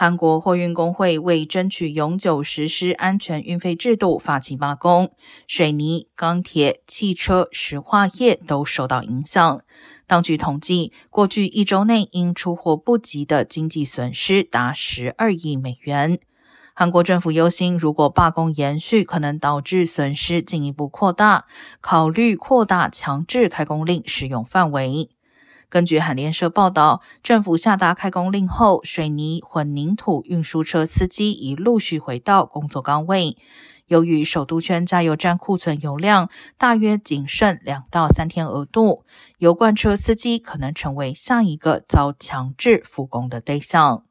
韩国货运工会为争取永久实施安全运费制度发起罢工，水泥、钢铁、汽车、石化业都受到影响。当局统计，过去一周内因出货不及的经济损失达十二亿美元。韩国政府忧心，如果罢工延续，可能导致损失进一步扩大，考虑扩大强制开工令适用范围。根据韩联社报道，政府下达开工令后，水泥混凝土运输车司机已陆续回到工作岗位。由于首都圈加油站库存油量大约仅剩两到三天额度，油罐车司机可能成为下一个遭强制复工的对象。